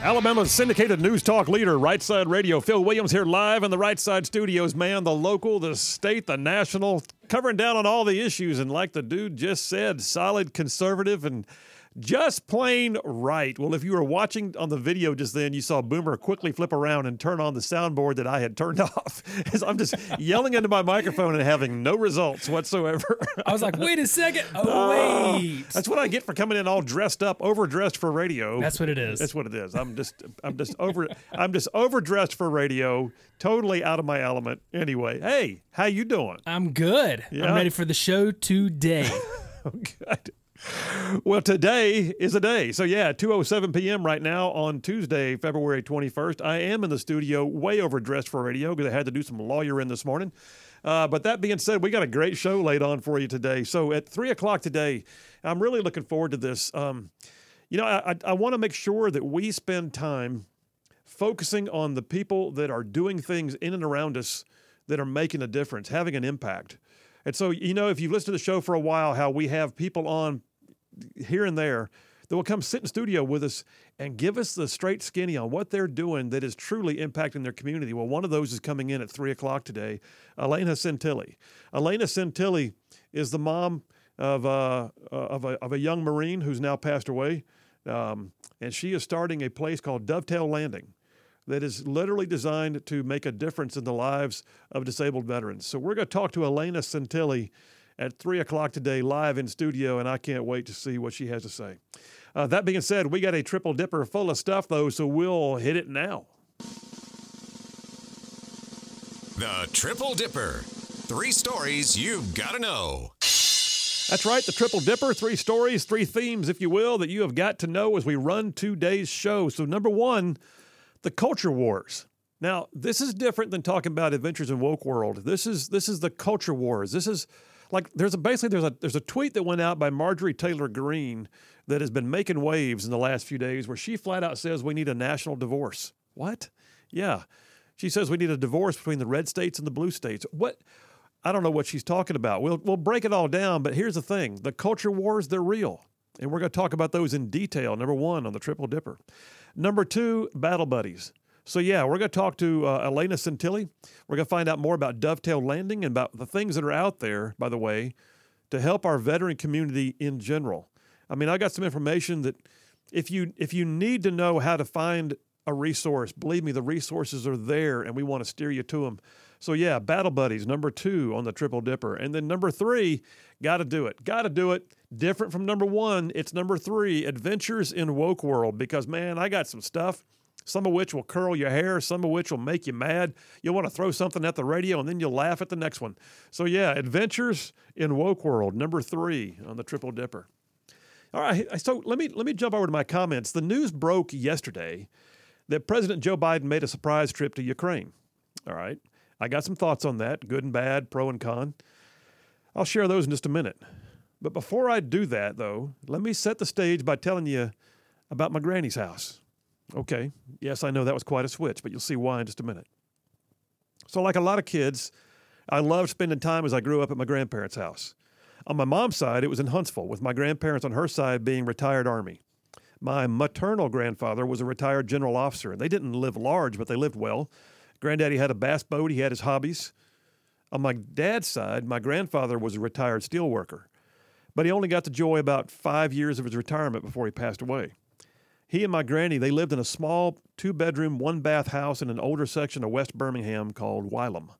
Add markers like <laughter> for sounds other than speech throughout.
Alabama's syndicated news talk leader, Right Side Radio. Phil Williams here live in the Right Side studios, man. The local, the state, the national, covering down on all the issues. And like the dude just said, solid conservative and just plain right. Well, if you were watching on the video just then, you saw Boomer quickly flip around and turn on the soundboard that I had turned <laughs> off. As I'm just yelling into my microphone and having no results whatsoever. I was like, <laughs> wait a second. Oh, wait. That's what I get for coming in all dressed up, overdressed for radio. That's what it is. That's what it is. I'm just I'm just over I'm just overdressed for radio, totally out of my element. Anyway, hey, how you doing? I'm good. Yeah? I'm ready for the show today. <laughs> Oh, good. Well, today is a day. So yeah, 2:07 p.m. right now on Tuesday, February 21st. I am in the studio, way overdressed for radio because I had to do some lawyering this morning. Uh, but that being said, we got a great show laid on for you today. So at three o'clock today, I'm really looking forward to this. Um, you know, I, I, I want to make sure that we spend time focusing on the people that are doing things in and around us that are making a difference, having an impact. And so, you know, if you've listened to the show for a while, how we have people on here and there that will come sit in studio with us and give us the straight skinny on what they're doing that is truly impacting their community. Well, one of those is coming in at three o'clock today, Elena Centilli. Elena Centilli is the mom of, uh, of, a, of a young Marine who's now passed away. Um, and she is starting a place called Dovetail Landing that is literally designed to make a difference in the lives of disabled veterans. So we're going to talk to Elena Centilli at 3 o'clock today live in studio, and I can't wait to see what she has to say. Uh, that being said, we got a triple dipper full of stuff, though, so we'll hit it now. The Triple Dipper. Three stories you've got to know. That's right, the Triple Dipper. Three stories, three themes, if you will, that you have got to know as we run today's show. So, number one, the culture wars. Now, this is different than talking about adventures in woke world. This is this is the culture wars. This is like there's a basically there's a there's a tweet that went out by Marjorie Taylor Greene that has been making waves in the last few days where she flat out says we need a national divorce. What? Yeah. She says we need a divorce between the red states and the blue states. What I don't know what she's talking about. We'll we'll break it all down, but here's the thing. The culture wars, they're real. And we're going to talk about those in detail. Number 1 on the Triple Dipper. Number 2, battle buddies. So, yeah, we're going to talk to uh, Elena Centilli. We're going to find out more about Dovetail Landing and about the things that are out there, by the way, to help our veteran community in general. I mean, I got some information that if you if you need to know how to find a resource, believe me, the resources are there, and we want to steer you to them. So yeah, Battle Buddies number two on the Triple Dipper, and then number three, got to do it, got to do it. Different from number one, it's number three, Adventures in Woke World. Because man, I got some stuff some of which will curl your hair, some of which will make you mad. You'll want to throw something at the radio and then you'll laugh at the next one. So, yeah, Adventures in Woke World, number three on the Triple Dipper. All right, so let me let me jump over to my comments. The news broke yesterday that President Joe Biden made a surprise trip to Ukraine. All right, I got some thoughts on that, good and bad, pro and con. I'll share those in just a minute. But before I do that, though, let me set the stage by telling you about my granny's house. Okay. Yes, I know that was quite a switch, but you'll see why in just a minute. So, like a lot of kids, I loved spending time as I grew up at my grandparents' house. On my mom's side, it was in Huntsville, with my grandparents on her side being retired Army. My maternal grandfather was a retired general officer, and they didn't live large, but they lived well. Granddaddy had a bass boat, he had his hobbies. On my dad's side, my grandfather was a retired steelworker, but he only got to enjoy about five years of his retirement before he passed away. He and my granny, they lived in a small two bedroom, one bath house in an older section of West Birmingham called Wylam.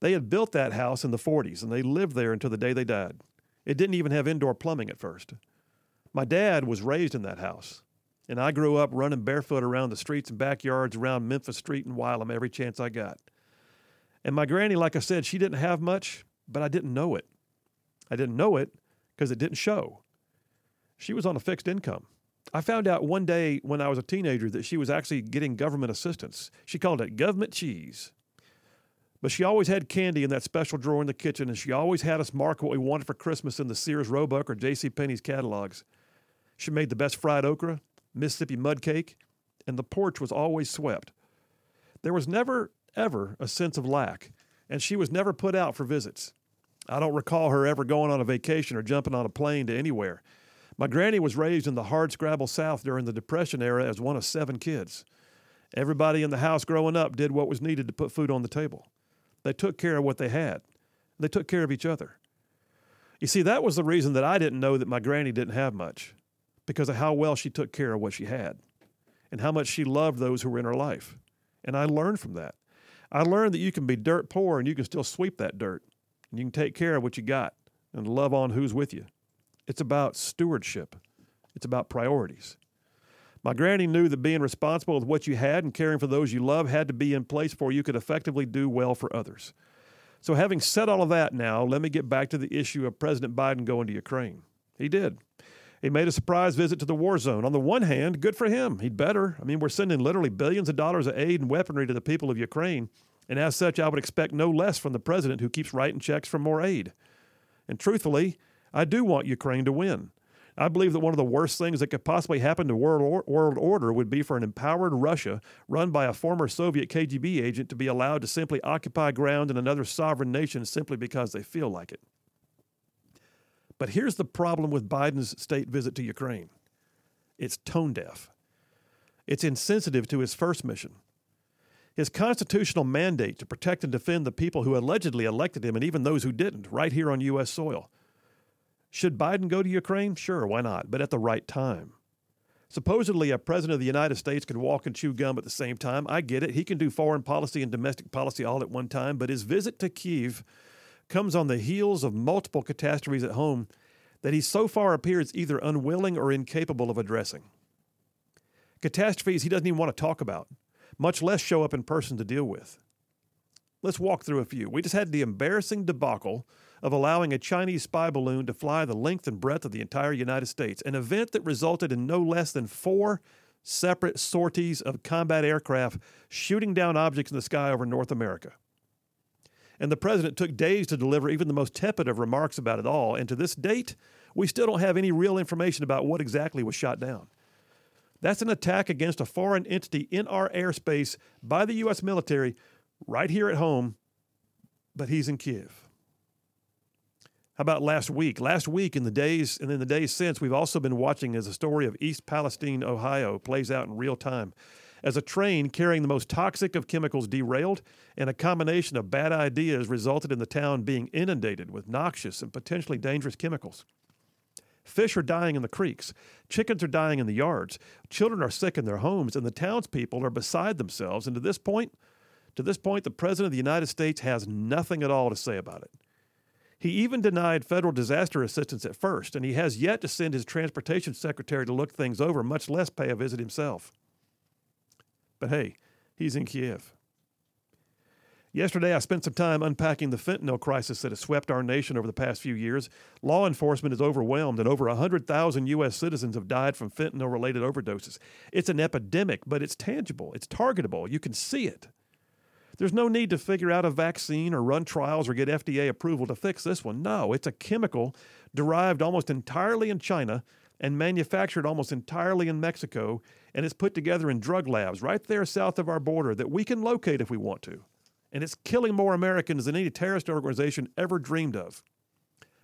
They had built that house in the 40s and they lived there until the day they died. It didn't even have indoor plumbing at first. My dad was raised in that house, and I grew up running barefoot around the streets and backyards around Memphis Street and Wylam every chance I got. And my granny, like I said, she didn't have much, but I didn't know it. I didn't know it because it didn't show. She was on a fixed income. I found out one day when I was a teenager that she was actually getting government assistance. She called it government cheese. But she always had candy in that special drawer in the kitchen, and she always had us mark what we wanted for Christmas in the Sears Roebuck or J.C. Penney's catalogs. She made the best fried okra, Mississippi mud cake, and the porch was always swept. There was never, ever a sense of lack, and she was never put out for visits. I don't recall her ever going on a vacation or jumping on a plane to anywhere. My granny was raised in the hard scrabble South during the Depression era as one of seven kids. Everybody in the house growing up did what was needed to put food on the table. They took care of what they had. They took care of each other. You see, that was the reason that I didn't know that my granny didn't have much, because of how well she took care of what she had and how much she loved those who were in her life. And I learned from that. I learned that you can be dirt poor and you can still sweep that dirt. And you can take care of what you got and love on who's with you. It's about stewardship, it's about priorities. My granny knew that being responsible with what you had and caring for those you love had to be in place before you could effectively do well for others. So, having said all of that now, let me get back to the issue of President Biden going to Ukraine. He did. He made a surprise visit to the war zone. On the one hand, good for him. He'd better. I mean, we're sending literally billions of dollars of aid and weaponry to the people of Ukraine. And as such, I would expect no less from the president who keeps writing checks for more aid. And truthfully, I do want Ukraine to win. I believe that one of the worst things that could possibly happen to world, or- world order would be for an empowered Russia run by a former Soviet KGB agent to be allowed to simply occupy ground in another sovereign nation simply because they feel like it. But here's the problem with Biden's state visit to Ukraine it's tone deaf, it's insensitive to his first mission. His constitutional mandate to protect and defend the people who allegedly elected him and even those who didn't, right here on U.S. soil. Should Biden go to Ukraine? Sure, why not? But at the right time. Supposedly, a president of the United States could walk and chew gum at the same time. I get it. He can do foreign policy and domestic policy all at one time. But his visit to Kiev comes on the heels of multiple catastrophes at home that he so far appears either unwilling or incapable of addressing. Catastrophes he doesn't even want to talk about, much less show up in person to deal with. Let's walk through a few. We just had the embarrassing debacle of allowing a Chinese spy balloon to fly the length and breadth of the entire United States, an event that resulted in no less than four separate sorties of combat aircraft shooting down objects in the sky over North America. And the president took days to deliver even the most tepid of remarks about it all. And to this date, we still don't have any real information about what exactly was shot down. That's an attack against a foreign entity in our airspace by the U.S. military right here at home, but he's in Kiev. How about last week? Last week, in the days and in the days since, we've also been watching as the story of East Palestine, Ohio, plays out in real time. As a train carrying the most toxic of chemicals derailed, and a combination of bad ideas resulted in the town being inundated with noxious and potentially dangerous chemicals. Fish are dying in the creeks. Chickens are dying in the yards. Children are sick in their homes, and the townspeople are beside themselves. And to this point, to this point, the President of the United States has nothing at all to say about it. He even denied federal disaster assistance at first, and he has yet to send his transportation secretary to look things over, much less pay a visit himself. But hey, he's in Kiev. Yesterday, I spent some time unpacking the fentanyl crisis that has swept our nation over the past few years. Law enforcement is overwhelmed, and over 100,000 U.S. citizens have died from fentanyl related overdoses. It's an epidemic, but it's tangible, it's targetable, you can see it. There's no need to figure out a vaccine or run trials or get FDA approval to fix this one. No, it's a chemical derived almost entirely in China and manufactured almost entirely in Mexico, and it's put together in drug labs right there south of our border that we can locate if we want to and it's killing more Americans than any terrorist organization ever dreamed of.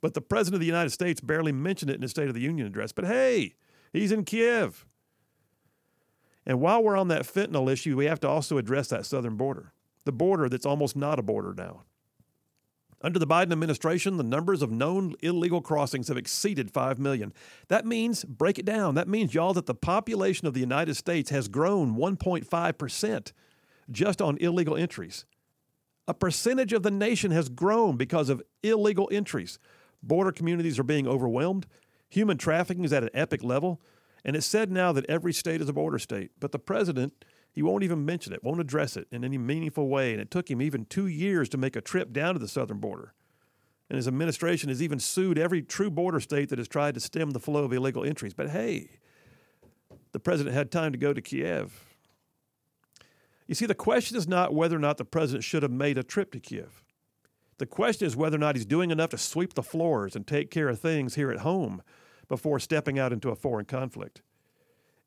But the President of the United States barely mentioned it in his State of the Union address. But hey, he's in Kiev. And while we're on that fentanyl issue, we have to also address that southern border, the border that's almost not a border now. Under the Biden administration, the numbers of known illegal crossings have exceeded 5 million. That means, break it down, that means, y'all, that the population of the United States has grown 1.5% just on illegal entries. A percentage of the nation has grown because of illegal entries. Border communities are being overwhelmed. Human trafficking is at an epic level. And it's said now that every state is a border state. But the president, he won't even mention it, won't address it in any meaningful way. And it took him even two years to make a trip down to the southern border. And his administration has even sued every true border state that has tried to stem the flow of illegal entries. But hey, the president had time to go to Kiev You see, the question is not whether or not the president should have made a trip to Kiev. The question is whether or not he's doing enough to sweep the floors and take care of things here at home before stepping out into a foreign conflict.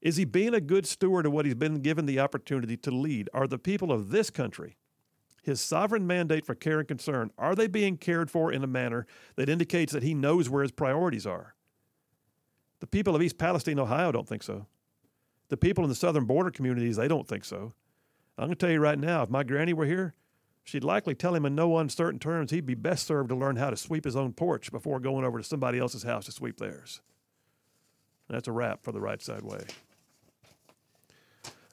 Is he being a good steward of what he's been given the opportunity to lead? Are the people of this country, his sovereign mandate for care and concern, are they being cared for in a manner that indicates that he knows where his priorities are? The people of East Palestine, Ohio don't think so. The people in the southern border communities, they don't think so. I'm going to tell you right now, if my granny were here, she'd likely tell him in no uncertain terms he'd be best served to learn how to sweep his own porch before going over to somebody else's house to sweep theirs. That's a wrap for the right side way.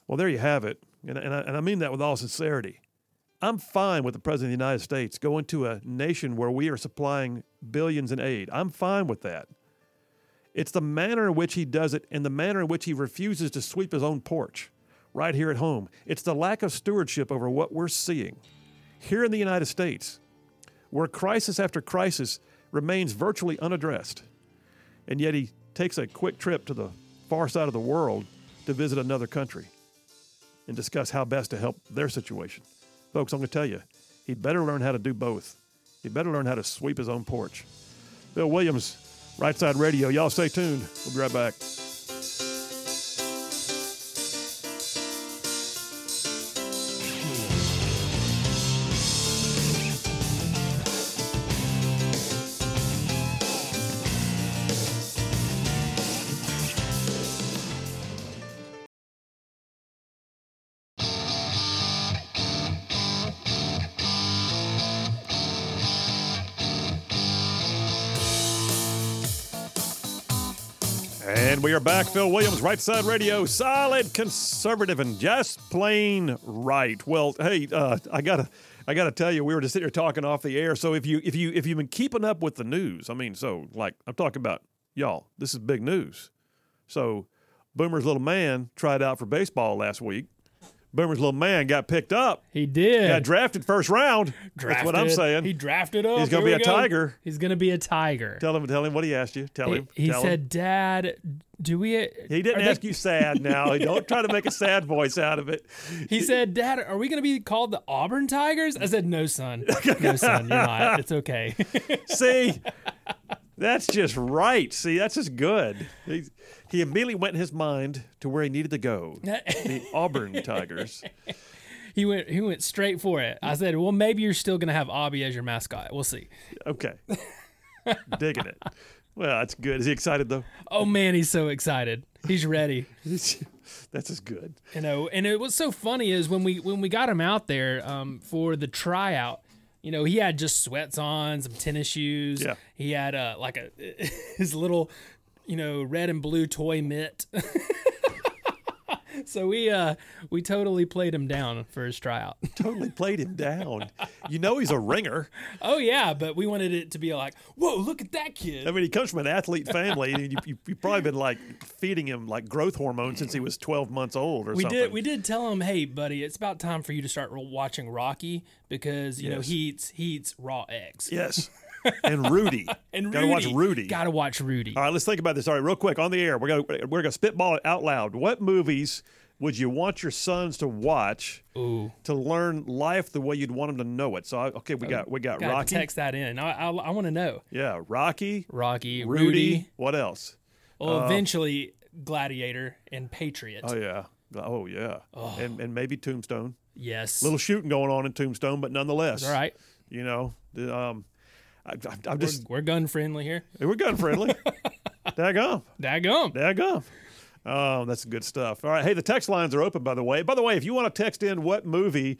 Well, there you have it. And, and, I, and I mean that with all sincerity. I'm fine with the President of the United States going to a nation where we are supplying billions in aid. I'm fine with that. It's the manner in which he does it and the manner in which he refuses to sweep his own porch right here at home. It's the lack of stewardship over what we're seeing here in the United States, where crisis after crisis remains virtually unaddressed. And yet he takes a quick trip to the far side of the world to visit another country and discuss how best to help their situation. Folks, I'm going to tell you, he'd better learn how to do both. He'd better learn how to sweep his own porch. Phil Williams, Right Side Radio. Y'all stay tuned. We'll be right back. And we are back. Phil Williams, Right Side Radio, solid conservative and just plain right. Well, hey, uh, I gotta, I gotta tell you, we were just sitting here talking off the air. So if you, if you, if you've been keeping up with the news, I mean, so like I'm talking about y'all, this is big news. So Boomer's little man tried out for baseball last week. Boomer's little man got picked up, He did. got drafted first round. That's what I'm saying. He drafted up. He's gonna Here be a go. Tiger. He's gonna be a tiger. tell him, tell him what he asked you. Tell He, him. he tell him. said, "Dad, do we?" He didn't are they- ask you sad now. <laughs> Don't try to make a sad voice out of it. He said, "Dad, are we going to be called the Auburn Tigers?" I said, "No, son. No, son. You're not. It's okay." <laughs> See, that's just right. See, that's just good. He, he immediately went in his mind to where he needed to go. The <laughs> Auburn Tigers. he went. He went straight for it. I said, "Well, maybe you're still going to have Aubie as your mascot. We'll see." Okay. <laughs> Digging it. Well, that's good. Is he excited though? Oh man, he's so excited. He's ready. <laughs> that's just good. you know and it was so funny is when we when we got him out there um, for the tryout you know he had just sweats on some tennis shoes Yeah. he had uh, like a <laughs> his little you know red and blue toy mitt <laughs> <laughs> so we uh we totally played him down for his tryout <laughs> Totally played him down. You know he's a ringer. oh yeah but we wanted it to be like whoa look at that kid I mean, he comes from an athlete family, and you, you, you've probably been like feeding him like growth hormone since he was 12 months old or we something. did we did tell him hey buddy it's about time for you to start watching rocky because you know he eats he eats raw eggs Yes. <laughs> And Rudy. <laughs> and Gotta watch Rudy. Gotta watch Rudy. All right, let's think about this. All right, real quick on the air. We're gonna we're gonna spitball it out loud. What movies would you want your sons to watch Ooh, to learn life the way you'd want them to know it? So okay, we got we got gotta Rocky. text that in. I I, I want to know. Yeah, Rocky, Rocky, Rudy. Rudy. What else? Well, eventually Gladiator and Patriot. Oh yeah. Oh yeah. And and maybe Tombstone. yes. Little shooting going on in Tombstone, but nonetheless. All right. You know, the, um, I, I'm We're, just we're gun friendly here. we're gun friendly. <laughs> Daggum. Daggum. Daggum. Oh, that's good stuff. All right. Hey, the text lines are open, by the way. By the way, if you want to text in what movie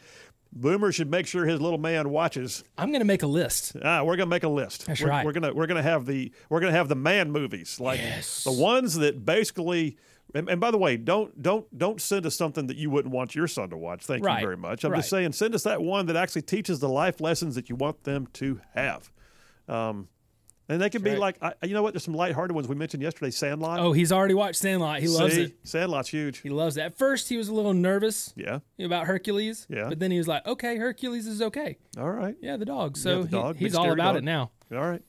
Boomer should make sure his little man watches, I'm gonna make a list. ah, we're gonna make a list. That's we're, right. We're gonna we're gonna have the we're gonna have the man movies, like the ones that basically. And, and by the way, don't don't don't send us something that you wouldn't want your son to watch. Thank Right. you very much. I'm just saying, send us that one that actually teaches the life lessons that you want them to have. Um, and they can be right. like, I, you know what? There's some lighthearted ones we mentioned yesterday. Sandlot. Oh, he's already watched Sandlot. He loves See? it. Sandlot's huge. He loves it. At first, he was a little nervous Yeah. about Hercules. Yeah. But then he was like, okay, Hercules is okay. All right. Yeah, the dog. So the dog, big he's all about dog. it now. All right.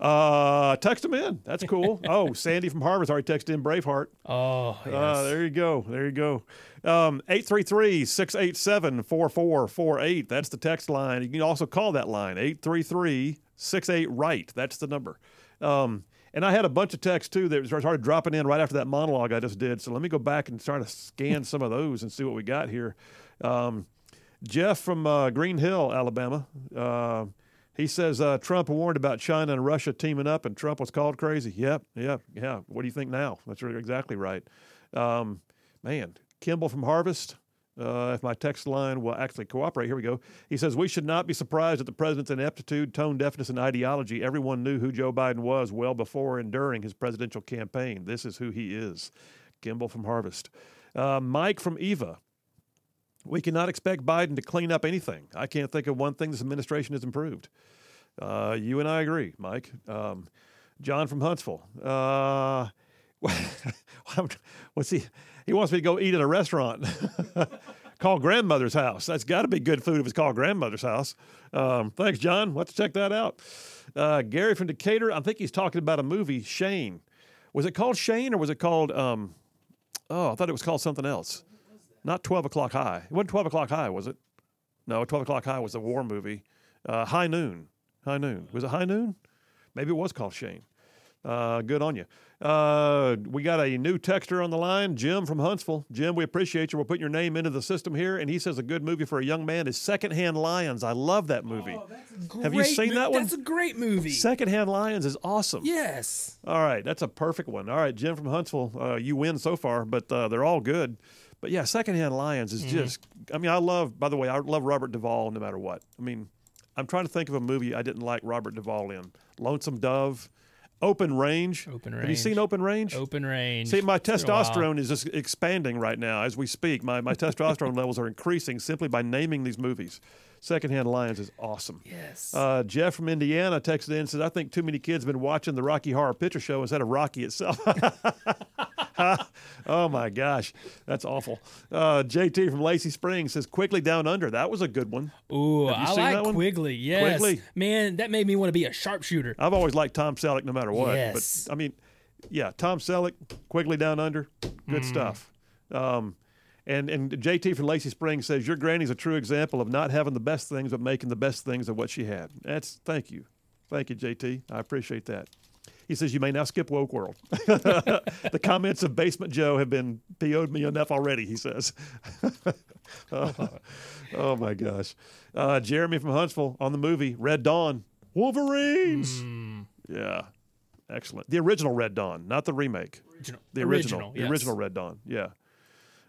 Uh, text them in. That's cool. <laughs> oh, Sandy from Harvard's already texted in Braveheart. Oh, yes. Uh, there you go. There you go. Um, 833 687 4448. That's the text line. You can also call that line 833 68 right. That's the number. Um, and I had a bunch of texts too that started dropping in right after that monologue I just did. So let me go back and try to scan some of those and see what we got here. Um, Jeff from uh, Green Hill, Alabama. Uh, he says uh, Trump warned about China and Russia teaming up, and Trump was called crazy. Yep, yep, yeah. What do you think now? That's exactly right. Um, man, Kimball from Harvest. Uh, if my text line will actually cooperate, here we go. He says we should not be surprised at the president's ineptitude, tone deafness, and ideology. Everyone knew who Joe Biden was well before and during his presidential campaign. This is who he is. Kimball from Harvest. Uh, Mike from Eva. We cannot expect Biden to clean up anything. I can't think of one thing this administration has improved. Uh, you and I agree, Mike. Um, John from Huntsville. <laughs> What's he? He wants me to go eat at a restaurant. <laughs> call grandmother's house. That's got to be good food if it's called grandmother's house. Um, thanks, John. Let's check that out. Uh, Gary from Decatur. I think he's talking about a movie, Shane. Was it called Shane or was it called? Um, oh, I thought it was called something else. Not 12 O'Clock High. It wasn't 12 O'Clock High, was it? No, 12 O'Clock High was a war movie. Uh, High Noon. High Noon. Was it High Noon? Maybe it was called Shane. Uh, good on you. Uh, we got a new texter on the line, Jim from Huntsville. Jim, we appreciate you. We're putting your name into the system here, and he says a good movie for a young man is Secondhand Lions. I love that movie. Oh, Have you seen mo- that one? That's a great movie. Secondhand Lions is awesome. yes. All right, that's a perfect one. All right, Jim from Huntsville, uh, you win so far, but uh, they're all good. But yeah, Secondhand Lions is just. I mean, I love. By the way, I love Robert Duvall no matter what. I mean, I'm trying to think of a movie I didn't like Robert Duvall in. Lonesome Dove, Open Range. Open Have you seen Open Range? Open range. See, my It's been a while. testosterone is just expanding right now as we speak. My my <laughs> testosterone levels are increasing simply by naming these movies. Secondhand Lions is awesome. Yes. Uh, Jeff from Indiana texted in and says, I think too many kids have been watching the Rocky Horror Picture Show instead of Rocky itself. <laughs> oh my gosh, that's awful. Uh, JT from Lacey Springs says, Quickly Down Under. That was a good one. Ooh, I like that one? Quigley. Yes. Quigley? Man, that made me want to be a sharpshooter. I've always liked Tom Selleck no matter what. Yes. But I mean, yeah, Tom Selleck, Quigley Down Under, good Mm. stuff. Um, and and JT from Lacey Springs says your granny's a true example of not having the best things but making the best things of what she had. That's thank you, thank you, JT. I appreciate that. He says you may now skip woke world. <laughs> the comments of Basement Joe have been PO'd me enough already. He says. oh, <laughs> oh, my gosh, uh, Jeremy from Huntsville on the movie Red Dawn, Wolverines. Yeah, excellent. The original Red Dawn, not the remake. Original. The original, the yes. original Red Dawn. Yeah.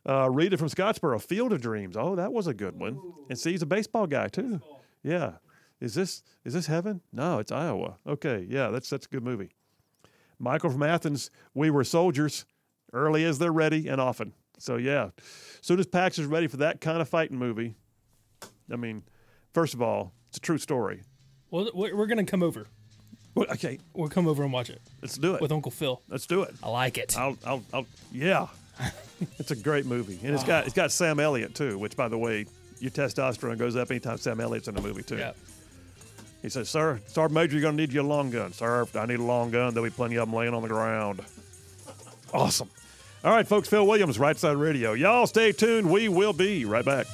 Uh, Rita from Scottsboro, Field of Dreams. Oh, that was a good one. And see, he's a baseball guy too. Yeah. Is this is this heaven? No, it's Iowa. Okay, yeah, that's that's a good movie. Michael from Athens. We were soldiers, early as they're ready and often. So yeah, soon as Pax is ready for that kind of fighting movie. I mean, first of all, it's a true story. Well, we're gonna come over. Well, okay, We'll come over and watch it let's do it. with Uncle Phil. Let's do it. I like it. I'll, I'll, I'll yeah. <laughs> it's a great movie, and it's got it's got Sam Elliott too. Which, by the way, your testosterone goes up anytime Sam Elliott's in a movie too. Yeah. He says, "Sir, Sergeant Major, you're gonna need your long gun, sir. I need a long gun. There'll be plenty of them laying on the ground." Awesome. All right, folks. Phil Williams, Right Side Radio. Y'all stay tuned. We will be right back.